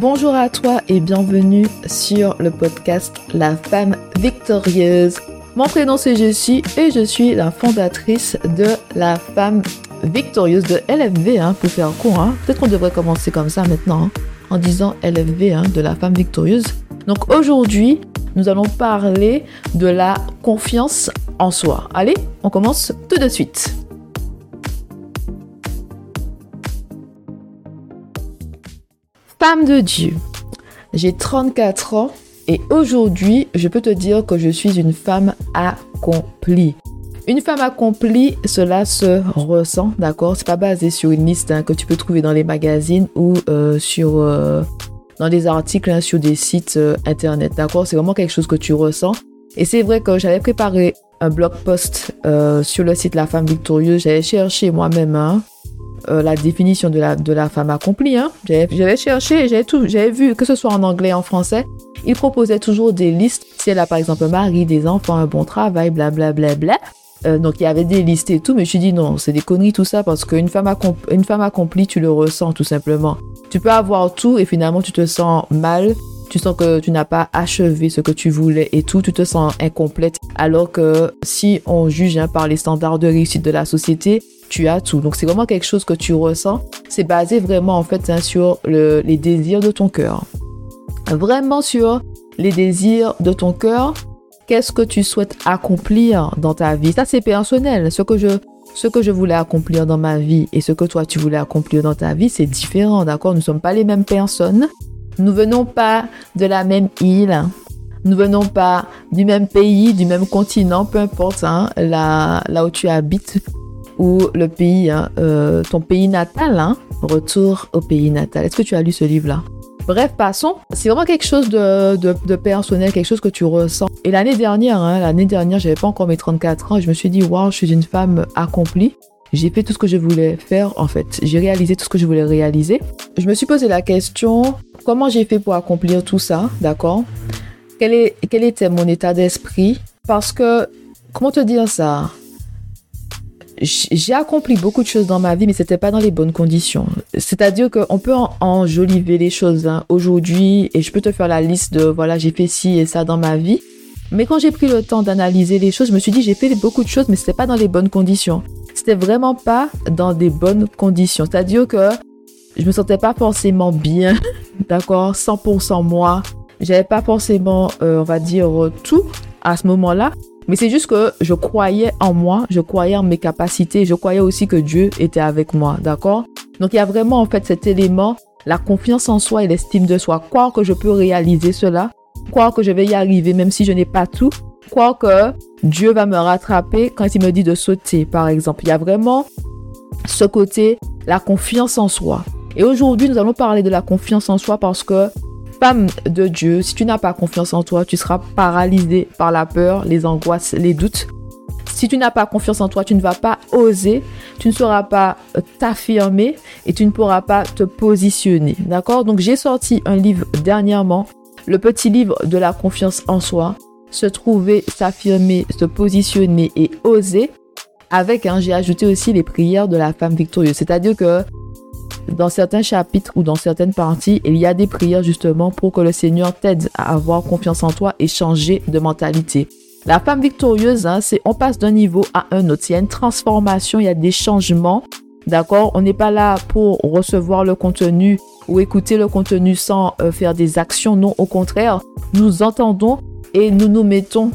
Bonjour à toi et bienvenue sur le podcast La femme victorieuse. Mon prénom c'est Jessie et je suis la fondatrice de La femme victorieuse de LFV hein, pour faire court. Hein. Peut-être qu'on devrait commencer comme ça maintenant hein, en disant LFV hein, de la femme victorieuse. Donc aujourd'hui, nous allons parler de la confiance en soi. Allez, on commence tout de suite. Femme de Dieu, j'ai 34 ans et aujourd'hui, je peux te dire que je suis une femme accomplie. Une femme accomplie, cela se ressent, d'accord? C'est pas basé sur une liste hein, que tu peux trouver dans les magazines ou euh, sur euh, dans des articles hein, sur des sites euh, internet, d'accord? C'est vraiment quelque chose que tu ressens. Et c'est vrai que j'avais préparé un blog post sur le site La Femme Victorieuse. J'avais cherché moi-même hein, euh, la définition de la, de la femme accomplie. Hein. J'avais cherché, j'avais vu, que ce soit en anglais, en français, il proposait toujours des listes. Si elle a par exemple un mari, des enfants, un bon travail, blablabla. Bla, bla, bla. Euh, donc il y avait des listes et tout, mais je me suis dit non, c'est des conneries tout ça parce qu'une femme, une femme accomplie, tu le ressens tout simplement. Tu peux avoir tout et finalement tu te sens mal, tu sens que tu n'as pas achevé ce que tu voulais et tout, tu te sens incomplète. Alors que si on juge hein, par les standards de réussite de la société, tu as tout. Donc c'est vraiment quelque chose que tu ressens. C'est basé vraiment en fait hein, sur les désirs de ton cœur. Vraiment sur les désirs de ton cœur. Qu'est-ce que tu souhaites accomplir dans ta vie? Ça c'est personnel. Ce que je ce que je voulais accomplir dans ma vie et ce que toi tu voulais accomplir dans ta vie, c'est différent, d'accord? Nous ne sommes pas les mêmes personnes. Nous venons pas de la même île. Nous venons pas du même pays, du même continent, peu importe hein, là où tu habites ou le pays, hein, euh, ton pays natal, hein, retour au pays natal. Est-ce que tu as lu ce livre-là? Bref, passons. C'est vraiment quelque chose de, personnel, quelque chose que tu ressens. Et l'année dernière, hein, l'année dernière, j'avais pas encore mes 34 ans et je me suis dit, waouh, je suis une femme accomplie. J'ai fait tout ce que je voulais faire en fait. J'ai réalisé tout ce que je voulais réaliser. Je me suis posé la question, comment j'ai fait pour accomplir tout ça, d'accord? Quel, est, quel était mon état d'esprit? Parce que, comment te dire ça? J'ai accompli beaucoup de choses dans ma vie, mais c'était pas dans les bonnes conditions. C'est-à-dire qu'on peut enjoliver les choses hein, aujourd'hui et je peux te faire la liste de voilà, j'ai fait ci et ça dans ma vie. Mais quand j'ai pris le temps d'analyser les choses, je me suis dit j'ai fait beaucoup de choses, mais c'était pas dans les bonnes conditions. C'était vraiment pas dans des bonnes conditions. C'est-à-dire que je me sentais pas forcément bien, d'accord, 100% moi. J'avais pas forcément, euh, on va dire, tout à ce moment-là. Mais c'est juste que je croyais en moi, je croyais en mes capacités, je croyais aussi que Dieu était avec moi, d'accord? Donc il y a vraiment en fait cet élément, la confiance en soi et l'estime de soi. Croire que je peux réaliser cela, croire que je vais y arriver même si je n'ai pas tout, croire que Dieu va me rattraper quand il me dit de sauter, par exemple. Il y a vraiment ce côté, la confiance en soi. Et aujourd'hui, nous allons parler de la confiance en soi parce que femme de Dieu, si tu n'as pas confiance en toi, tu seras paralysé par la peur, les angoisses, les doutes. Si tu n'as pas confiance en toi, tu ne vas pas oser, tu ne sauras pas euh, t'affirmer et tu ne pourras pas te positionner. D'accord? Donc j'ai sorti un livre dernièrement, le petit livre de la confiance en soi, se trouver, s'affirmer, se positionner et oser. Avec, hein, j'ai ajouté aussi les prières de la femme victorieuse. C'est-à-dire que dans certains chapitres ou dans certaines parties, il y a des prières justement pour que le Seigneur t'aide à avoir confiance en toi et changer de mentalité. La femme victorieuse, hein, c'est on passe d'un niveau à un autre. Il y a une transformation, il y a des changements. D'accord? On n'est pas là pour recevoir le contenu ou écouter le contenu sans euh, faire des actions. Non, au contraire, nous entendons et nous nous mettons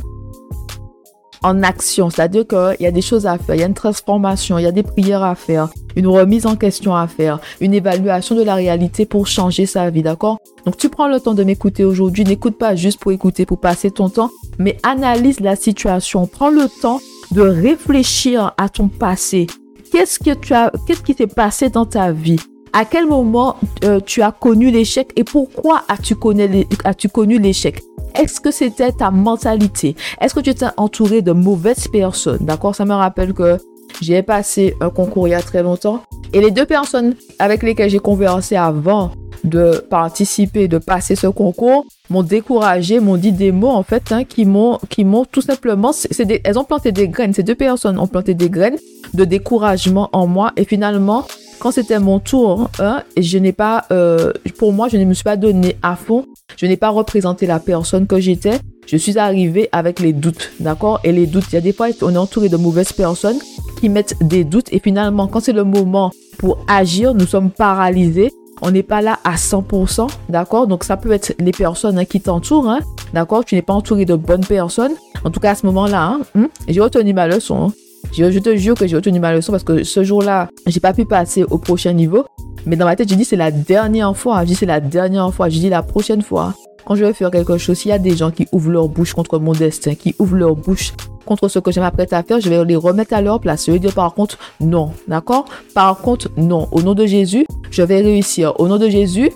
en action. C'est-à-dire qu'il y a des choses à faire, il y a une transformation, il y a des prières à faire, une remise en question à faire, une évaluation de la réalité pour changer sa vie, d'accord? Donc tu prends le temps de m'écouter aujourd'hui, n'écoute pas juste pour écouter, pour passer ton temps, mais analyse la situation, prends le temps de réfléchir à ton passé. Qu'est-ce que tu as, qu'est-ce qui s'est passé dans ta vie? À quel moment euh, tu as connu l'échec et pourquoi as-tu connu l'échec? Est-ce que c'était ta mentalité? Est-ce que tu étais entouré de mauvaises personnes? D'accord Ça me rappelle que j'ai passé un concours il y a très longtemps. Et les deux personnes avec lesquelles j'ai conversé avant de participer, de passer ce concours, m'ont découragé, m'ont dit des mots en fait hein, qui m'ont qui m'ont tout simplement c'est elles ont planté des graines, ces deux personnes ont planté des graines de découragement en moi et finalement quand c'était mon tour, hein, je n'ai pas, euh, pour moi, je ne me suis pas donné à fond. Je n'ai pas représenté la personne que j'étais. Je suis arrivée avec les doutes, d'accord? Et les doutes, il y a des fois, on est entouré de mauvaises personnes qui mettent des doutes et finalement, quand c'est le moment pour agir, nous sommes paralysés. On n'est pas là à 100%, d'accord? Donc ça peut être les personnes hein, qui t'entourent, hein, d'accord? Tu n'es pas entouré de bonnes personnes. En tout cas, à ce moment-là, hein, hmm, j'ai retenu ma leçon. Hein. Je, te jure que j'ai retenu ma leçon parce que ce jour-là, j'ai pas pu passer au prochain niveau. Mais dans ma tête, j'ai dit c'est la dernière fois. J'ai dit c'est la dernière fois. J'ai dit la prochaine fois. Quand je vais faire quelque chose, s'il y a des gens qui ouvrent leur bouche contre mon destin, qui ouvrent leur bouche contre ce que je m'apprête à faire, je vais les remettre à leur place. Je vais dire par contre non, d'accord? Par contre non. Au nom de Jésus, je vais réussir. Au nom de Jésus,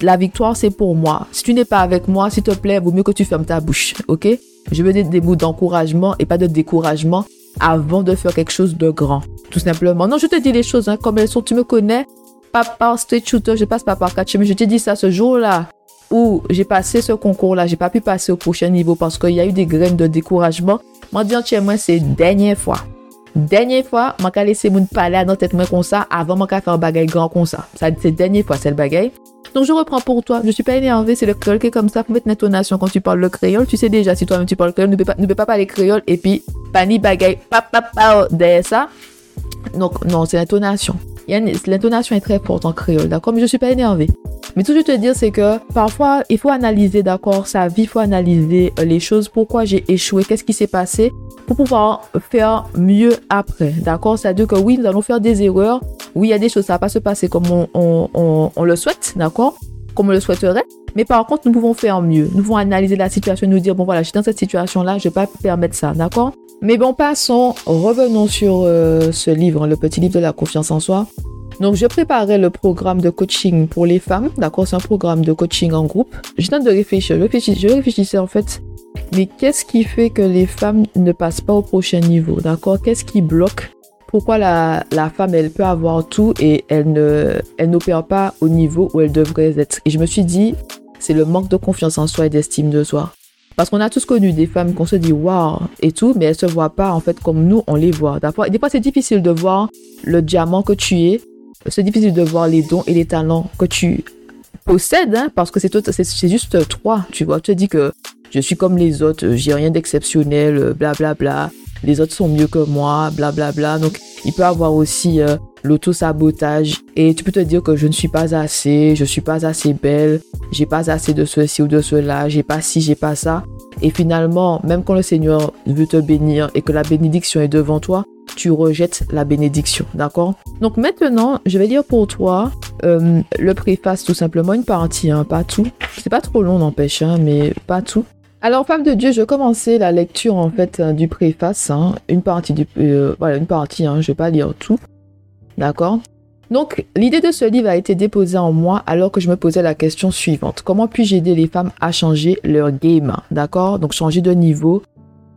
la victoire, c'est pour moi. Si tu n'es pas avec moi, s'il te plaît, vaut mieux que tu fermes ta bouche, ok? Je veux des mots d'encouragement et pas de découragement avant de faire quelque chose de grand. Tout simplement. Non, je te dis les choses hein, comme elles sont. Tu me connais. Pas par street shooter, je passe pas par catch, mais je te dis ça ce jour-là où j'ai passé ce concours-là, j'ai pas pu passer au prochain niveau parce qu'il y a eu des graines de découragement. Moi, dire, moi, c'est dernière fois. Dernière fois, je vais laisser mon parler à notre tête comme ça avant de faire un bagage grand comme ça. Ça, c'est dernière fois, c'est le bagage. Donc, je reprends pour toi. Je suis pas énervé, c'est le créole qui est comme ça. Faut mettre une intonation quand tu parles le créole. Tu sais déjà, si toi-même tu parles le créole, ne peux pas, ne peux pas parler créole et puis, pas ni bagage, pa, pa, pa, derrière ça. Donc, non, c'est l'intonation. L'intonation est très forte en créole, d'accord? Mais je suis pas énervée. Mais tout ce que je te dire, c'est que parfois, il faut analyser, d'accord, sa vie, il faut analyser euh, les choses, pourquoi j'ai échoué, qu'est-ce qui s'est passé, pour pouvoir faire mieux après, d'accord? C'est-à-dire que oui, nous allons faire des erreurs, oui, il y a des choses, ça va pas se passer comme on, le souhaite, d'accord? Comme le souhaiterait, mais par contre, nous pouvons faire mieux. Nous pouvons analyser la situation, nous dire, bon voilà, je suis dans cette situation-là, je ne vais pas permettre ça, d'accord? Mais bon, passons, revenons sur euh, ce livre, le petit livre de la confiance en soi. Donc, je préparais le programme de coaching pour les femmes. D'accord, c'est un programme de coaching en groupe. Je viens de réfléchir. Je réfléchissais, en fait, mais qu'est-ce qui fait que les femmes ne passent pas au prochain niveau D'accord? Qu'est-ce qui bloque Pourquoi la, la, femme, elle peut avoir tout et elle ne, elle n'opère pas au niveau où elle devrait être Et je me suis dit, c'est le manque de confiance en soi et d'estime de soi. Parce qu'on a tous connu des femmes qu'on se dit waouh et tout, mais elles se voient pas en fait comme nous on les voit. Des fois, c'est difficile de voir le diamant que tu es c'est difficile de voir les dons et les talents que tu possèdes, hein, parce que c'est juste toi, tu vois. Tu te dis que je suis comme les autres, j'ai rien d'exceptionnel, blablabla. Bla, bla. Les autres sont mieux que moi, blablabla. Bla, bla. Donc, il peut avoir aussi euh, l'auto-sabotage et tu peux te dire que je ne suis pas assez, je suis pas assez belle, j'ai pas assez de ceci ou de cela, j'ai pas ci, j'ai pas ça. Et finalement, même quand le Seigneur veut te bénir et que la bénédiction est devant toi, tu rejettes la bénédiction, d'accord? Donc maintenant, je vais lire pour toi euh, le préface, tout simplement une partie, hein, pas tout. C'est pas trop long, n'empêche, hein, mais pas tout. Alors, femme de Dieu, je commencer la lecture en fait euh, du préface, hein, une partie du, euh, voilà, une partie, hein, je vais pas lire tout, d'accord? Donc, l'idée de ce livre a été déposée en moi alors que je me posais la question suivante. Comment puis-je aider les femmes à changer leur game? D'accord? Donc, changer de niveau,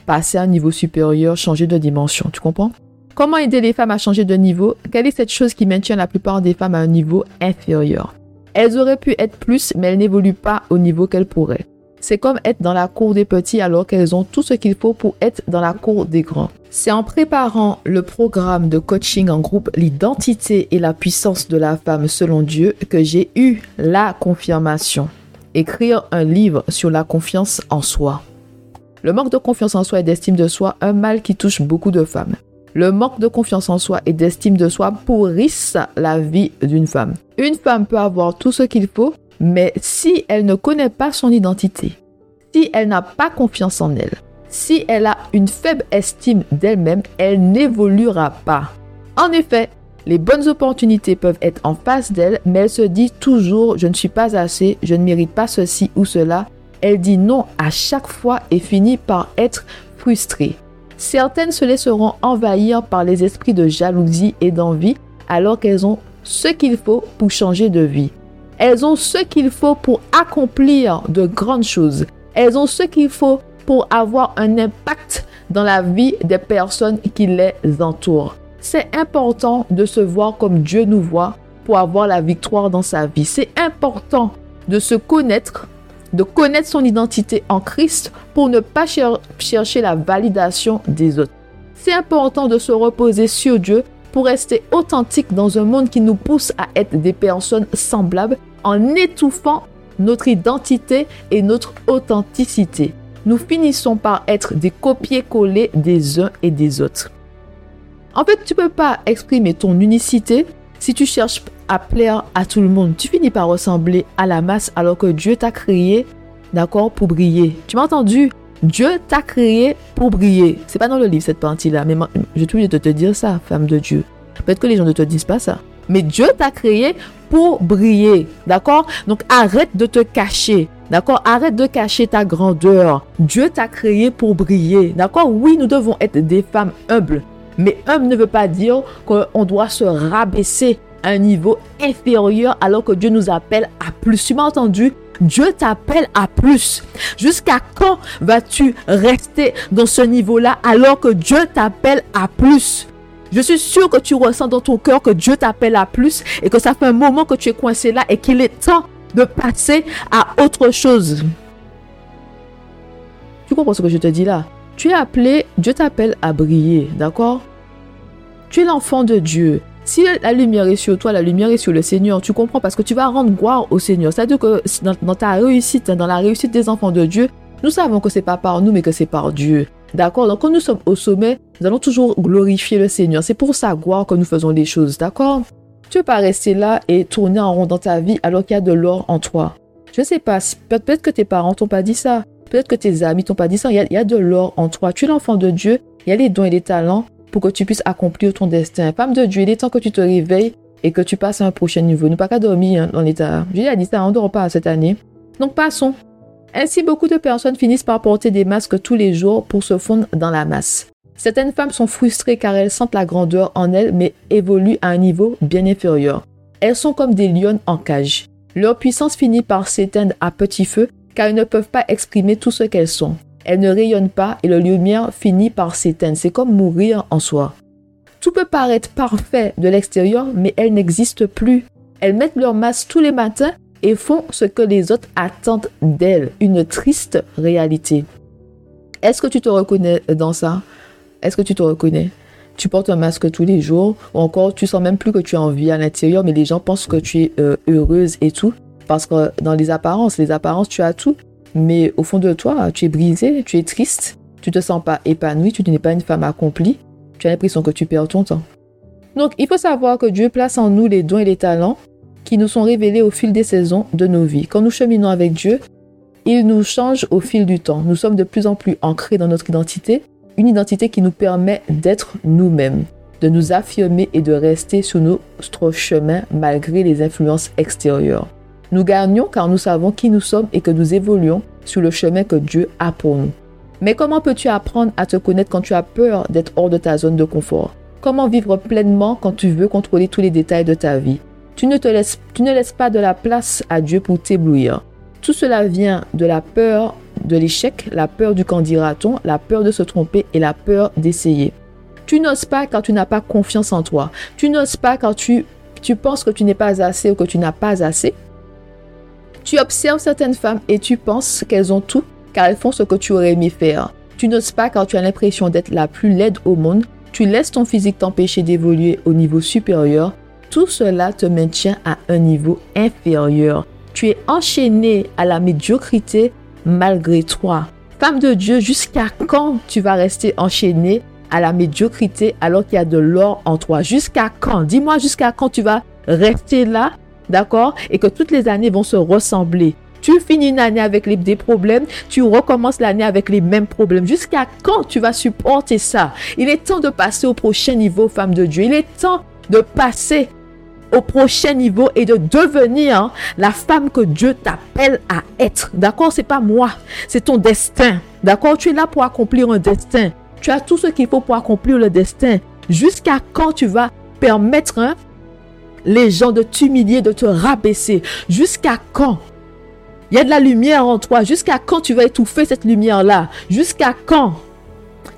passer à un niveau supérieur, changer de dimension. Tu comprends? Comment aider les femmes à changer de niveau? Quelle est cette chose qui maintient la plupart des femmes à un niveau inférieur? Elles auraient pu être plus, mais elles n'évoluent pas au niveau qu'elles pourraient. C'est comme être dans la cour des petits alors qu'elles ont tout ce qu'il faut pour être dans la cour des grands. C'est en préparant le programme de coaching en groupe L'identité et la puissance de la femme selon Dieu que j'ai eu la confirmation. Écrire un livre sur la confiance en soi. Le manque de confiance en soi et d'estime de soi, un mal qui touche beaucoup de femmes. Le manque de confiance en soi et d'estime de soi pourrissent la vie d'une femme. Une femme peut avoir tout ce qu'il faut, mais si elle ne connaît pas son identité, si elle n'a pas confiance en elle, si elle a une faible estime d'elle-même, elle n'évoluera pas. En effet, les bonnes opportunités peuvent être en face d'elle, mais elle se dit toujours je ne suis pas assez, je ne mérite pas ceci ou cela. Elle dit non à chaque fois et finit par être frustrée. Certaines se laisseront envahir par les esprits de jalousie et d'envie alors qu'elles ont ce qu'il faut pour changer de vie. Elles ont ce qu'il faut pour accomplir de grandes choses. Elles ont ce qu'il faut pour avoir un impact dans la vie des personnes qui les entourent. C'est important de se voir comme Dieu nous voit pour avoir la victoire dans sa vie. C'est important de se connaître, de connaître son identité en Christ pour ne pas chercher la validation des autres. C'est important de se reposer sur Dieu pour rester authentique dans un monde qui nous pousse à être des personnes semblables en étouffant notre identité et notre authenticité. Nous finissons par être des copier-coller des uns et des autres. En fait, tu ne peux pas exprimer ton unicité si tu cherches à plaire à tout le monde. Tu finis par ressembler à la masse alors que Dieu t'a créé, d'accord, pour briller. Tu m'as entendu? Dieu t'a créé pour briller. C'est pas dans le livre cette partie-là, mais je t'oublie de te dire ça, femme de Dieu. Peut-être que les gens ne te disent pas ça. Mais Dieu t'a créé pour briller. D'accord? Donc arrête de te cacher. D'accord? Arrête de cacher ta grandeur. Dieu t'a créé pour briller. D'accord? Oui, nous devons être des femmes humbles. Mais humble ne veut pas dire qu'on doit se rabaisser à un niveau inférieur alors que Dieu nous appelle à plus. Tu m'as entendu? Dieu t'appelle à plus. Jusqu'à quand vas-tu rester dans ce niveau-là alors que Dieu t'appelle à plus? Je suis sûr que tu ressens dans ton cœur que Dieu t'appelle à plus et que ça fait un moment que tu es coincé là et qu'il est temps de passer à autre chose. Tu comprends ce que je te dis là? Tu es appelé, Dieu t'appelle à briller, d'accord? Tu es l'enfant de Dieu. Si la lumière est sur toi, la lumière est sur le Seigneur, tu comprends? Parce que tu vas rendre gloire au Seigneur. C'est-à-dire que dans, ta réussite, dans la réussite des enfants de Dieu, nous savons que c'est pas par nous, mais que c'est par Dieu. D'accord? Donc quand nous sommes au sommet, nous allons toujours glorifier le Seigneur. C'est pour sa gloire que nous faisons les choses. D'accord? Tu ne peux pas rester là et tourner en rond dans ta vie alors qu'il y a de l'or en toi. Je ne sais pas, peut-être que tes parents t'ont pas dit ça. Peut-être que tes amis t'ont pas dit ça. Il y, a, de l'or en toi. Tu es l'enfant de Dieu. Il y a les dons et les talents pour que tu puisses accomplir ton destin. Femme de Dieu, il est temps que tu te réveilles et que tu passes à un prochain niveau. Ne pas qu'à dormir hein, dans l'état. J'ai dit ça, on ne dort pas cette année. Donc passons. Ainsi, beaucoup de personnes finissent par porter des masques tous les jours pour se fondre dans la masse. Certaines femmes sont frustrées car elles sentent la grandeur en elles mais évoluent à un niveau bien inférieur. Elles sont comme des lions en cage. Leur puissance finit par s'éteindre à petit feu car elles ne peuvent pas exprimer tout ce qu'elles sont. Elle ne rayonne pas et la lumière finit par s'éteindre. C'est comme mourir en soi. Tout peut paraître parfait de l'extérieur, mais elles n'existent plus. Elles mettent leur masque tous les matins et font ce que les autres attendent d'elles. Une triste réalité. Est-ce que tu te reconnais dans ça? Est-ce que tu te reconnais? Tu portes un masque tous les jours, ou encore tu sens même plus que tu es en vie à l'intérieur, mais les gens pensent que tu es euh, heureuse et tout. Parce que dans les apparences, les apparences, tu as tout. Mais au fond de toi, tu es brisé, tu es triste, tu te sens pas épanoui, tu n'es pas une femme accomplie, tu as l'impression que tu perds ton temps. Donc, il faut savoir que Dieu place en nous les dons et les talents qui nous sont révélés au fil des saisons de nos vies. Quand nous cheminons avec Dieu, il nous change au fil du temps. Nous sommes de plus en plus ancrés dans notre identité, une identité qui nous permet d'être nous-mêmes, de nous affirmer et de rester sur notre chemin malgré les influences extérieures. Nous gagnons car nous savons qui nous sommes et que nous évoluons sur le chemin que Dieu a pour nous. Mais comment peux-tu apprendre à te connaître quand tu as peur d'être hors de ta zone de confort? Comment vivre pleinement quand tu veux contrôler tous les détails de ta vie? Tu ne, te laisses, tu ne laisses pas de la place à Dieu pour t'éblouir. Tout cela vient de la peur de l'échec, la peur du candidaton, la peur de se tromper et la peur d'essayer. Tu n'oses pas quand tu n'as pas confiance en toi. Tu n'oses pas quand tu, tu penses que tu n'es pas assez ou que tu n'as pas assez. Tu observes certaines femmes et tu penses qu'elles ont tout car elles font ce que tu aurais aimé faire. Tu n'oses pas quand tu as l'impression d'être la plus laide au monde. Tu laisses ton physique t'empêcher d'évoluer au niveau supérieur. Tout cela te maintient à un niveau inférieur. Tu es enchaîné à la médiocrité malgré toi. Femme de Dieu, jusqu'à quand tu vas rester enchaîné à la médiocrité alors qu'il y a de l'or en toi? Jusqu'à quand? Dis-moi jusqu'à quand tu vas rester là d'accord Et que toutes les années vont se ressembler. Tu finis une année avec des problèmes, tu recommences l'année avec les mêmes problèmes. Jusqu'à quand tu vas supporter ça? Il est temps de passer au prochain niveau, femme de Dieu. Il est temps de passer au prochain niveau et de devenir la femme que Dieu t'appelle à être. D'accord? C'est pas moi, c'est ton destin. D'accord? Tu es là pour accomplir un destin. Tu as tout ce qu'il faut pour accomplir le destin. Jusqu'à quand tu vas permettre hein, les gens de t'humilier, de te rabaisser? Jusqu'à quand? Il y a de la lumière en toi. Jusqu'à quand tu vas étouffer cette lumière-là? Jusqu'à quand?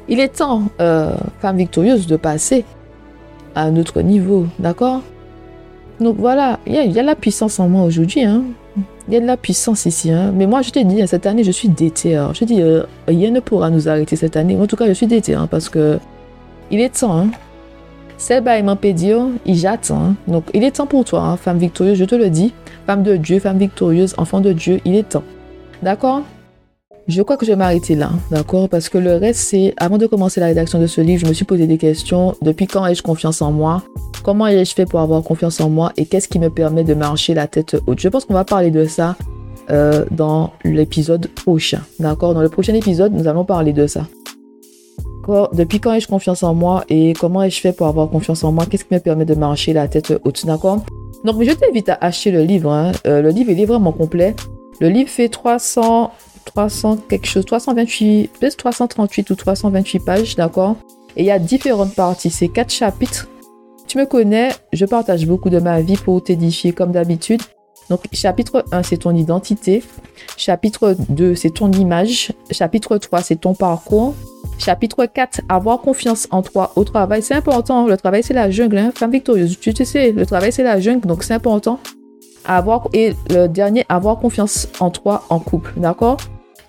Il est temps, euh, femme victorieuse, de passer à un autre niveau. D'accord? Donc voilà, il y, a, de la puissance en moi aujourd'hui. Hein. Il y a de la puissance ici. Hein. Mais moi, je te dis, cette année, je suis déter. Je dis, euh, rien ne pourra nous arrêter cette année. En tout cas, je suis déter hein, parce que il est temps. Hein. C'est dire, il j'attend. Hein. Donc, il est temps pour toi, hein, femme victorieuse, je te le dis. Femme de Dieu, femme victorieuse, enfant de Dieu, il est temps. D'accord? Je crois que je vais m'arrêter là, d'accord? Parce que le reste, c'est, avant de commencer la rédaction de ce livre, je me suis posé des questions. Depuis quand ai-je confiance en moi? Comment ai-je fait pour avoir confiance en moi? Et qu'est-ce qui me permet de marcher la tête haute? Je pense qu'on va parler de ça euh, dans l'épisode prochain, d'accord? Dans le prochain épisode, nous allons parler de ça. Depuis quand ai-je confiance en moi? Et comment ai-je fait pour avoir confiance en moi? Qu'est-ce qui me permet de marcher la tête haute, d'accord? Donc, je t'invite à acheter le livre. Hein. Euh, le livre, est vraiment complet. Le livre fait 300 300 quelque chose, 328, peut-être 338 ou 328 pages, d'accord? Et il y a différentes parties, c'est quatre chapitres. Tu me connais, je partage beaucoup de ma vie pour t'édifier comme d'habitude. Donc, chapitre 1, c'est ton identité. Chapitre 2, c'est ton image. Chapitre 3, c'est ton parcours. Chapitre 4, avoir confiance en toi au travail. C'est important. Le travail, c'est la jungle. Hein? Femme victorieuse, tu, tu sais, le travail, c'est la jungle. Donc, c'est important. Avoir, et le dernier, avoir confiance en toi en couple. D'accord?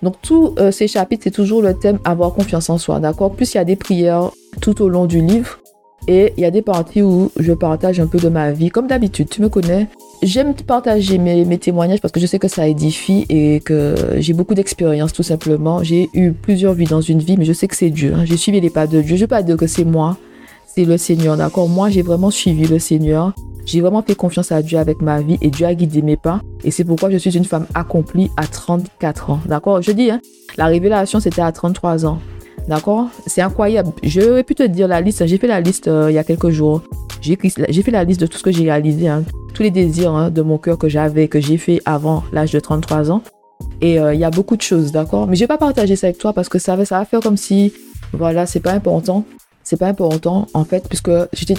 Donc tous euh, ces chapitres, c'est toujours le thème avoir confiance en soi, d'accord? Plus il y a des prières tout au long du livre et il y a des parties où je partage un peu de ma vie, comme d'habitude, tu me connais? J'aime partager mes, témoignages parce que je sais que ça édifie et que j'ai beaucoup d'expérience tout simplement. J'ai eu plusieurs vies dans une vie, mais je sais que c'est Dieu. Hein. J'ai suivi les pas de Dieu. Je ne veux pas dire que c'est moi, c'est le Seigneur, d'accord? Moi, j'ai vraiment suivi le Seigneur. J'ai vraiment fait confiance à Dieu avec ma vie et Dieu a guidé mes pas. Et c'est pourquoi je suis une femme accomplie à 34 ans. D'accord? Je dis, hein, la révélation, c'était à 33 ans. D'accord? C'est incroyable. Je pu te dire la liste. J'ai fait la liste euh, il y a quelques jours. J'ai fait la liste de tout ce que j'ai réalisé. Hein. tous les désirs hein, de mon cœur que j'avais, que j'ai fait avant l'âge de 33 ans. Et euh, il y a beaucoup de choses, d'accord? Mais je vais pas partager ça avec toi parce que ça va, ça va faire comme si, voilà, c'est pas important. C'est pas important, en fait, puisque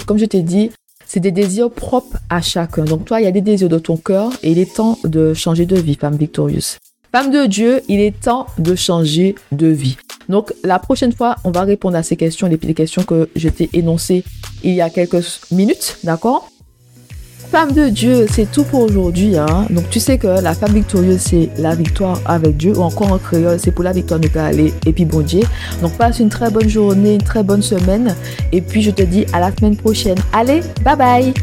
comme je t'ai dit, c'est des désirs propres à chacun. Donc toi, il y a des désirs de ton cœur et il est temps de changer de vie, femme victorieuse. Femme de Dieu, il est temps de changer de vie. Donc la prochaine fois, on va répondre à ces questions, les, questions que je t'ai énoncées il y a quelques minutes, d'accord? Femme de Dieu, c'est tout pour aujourd'hui. Hein? Donc tu sais que la femme victorieuse, c'est la victoire avec Dieu, ou encore en créole, c'est pour la victoire de aller et puis bon Dieu. Donc passe une très bonne journée, une très bonne semaine, et puis je te dis à la semaine prochaine. Allez, bye bye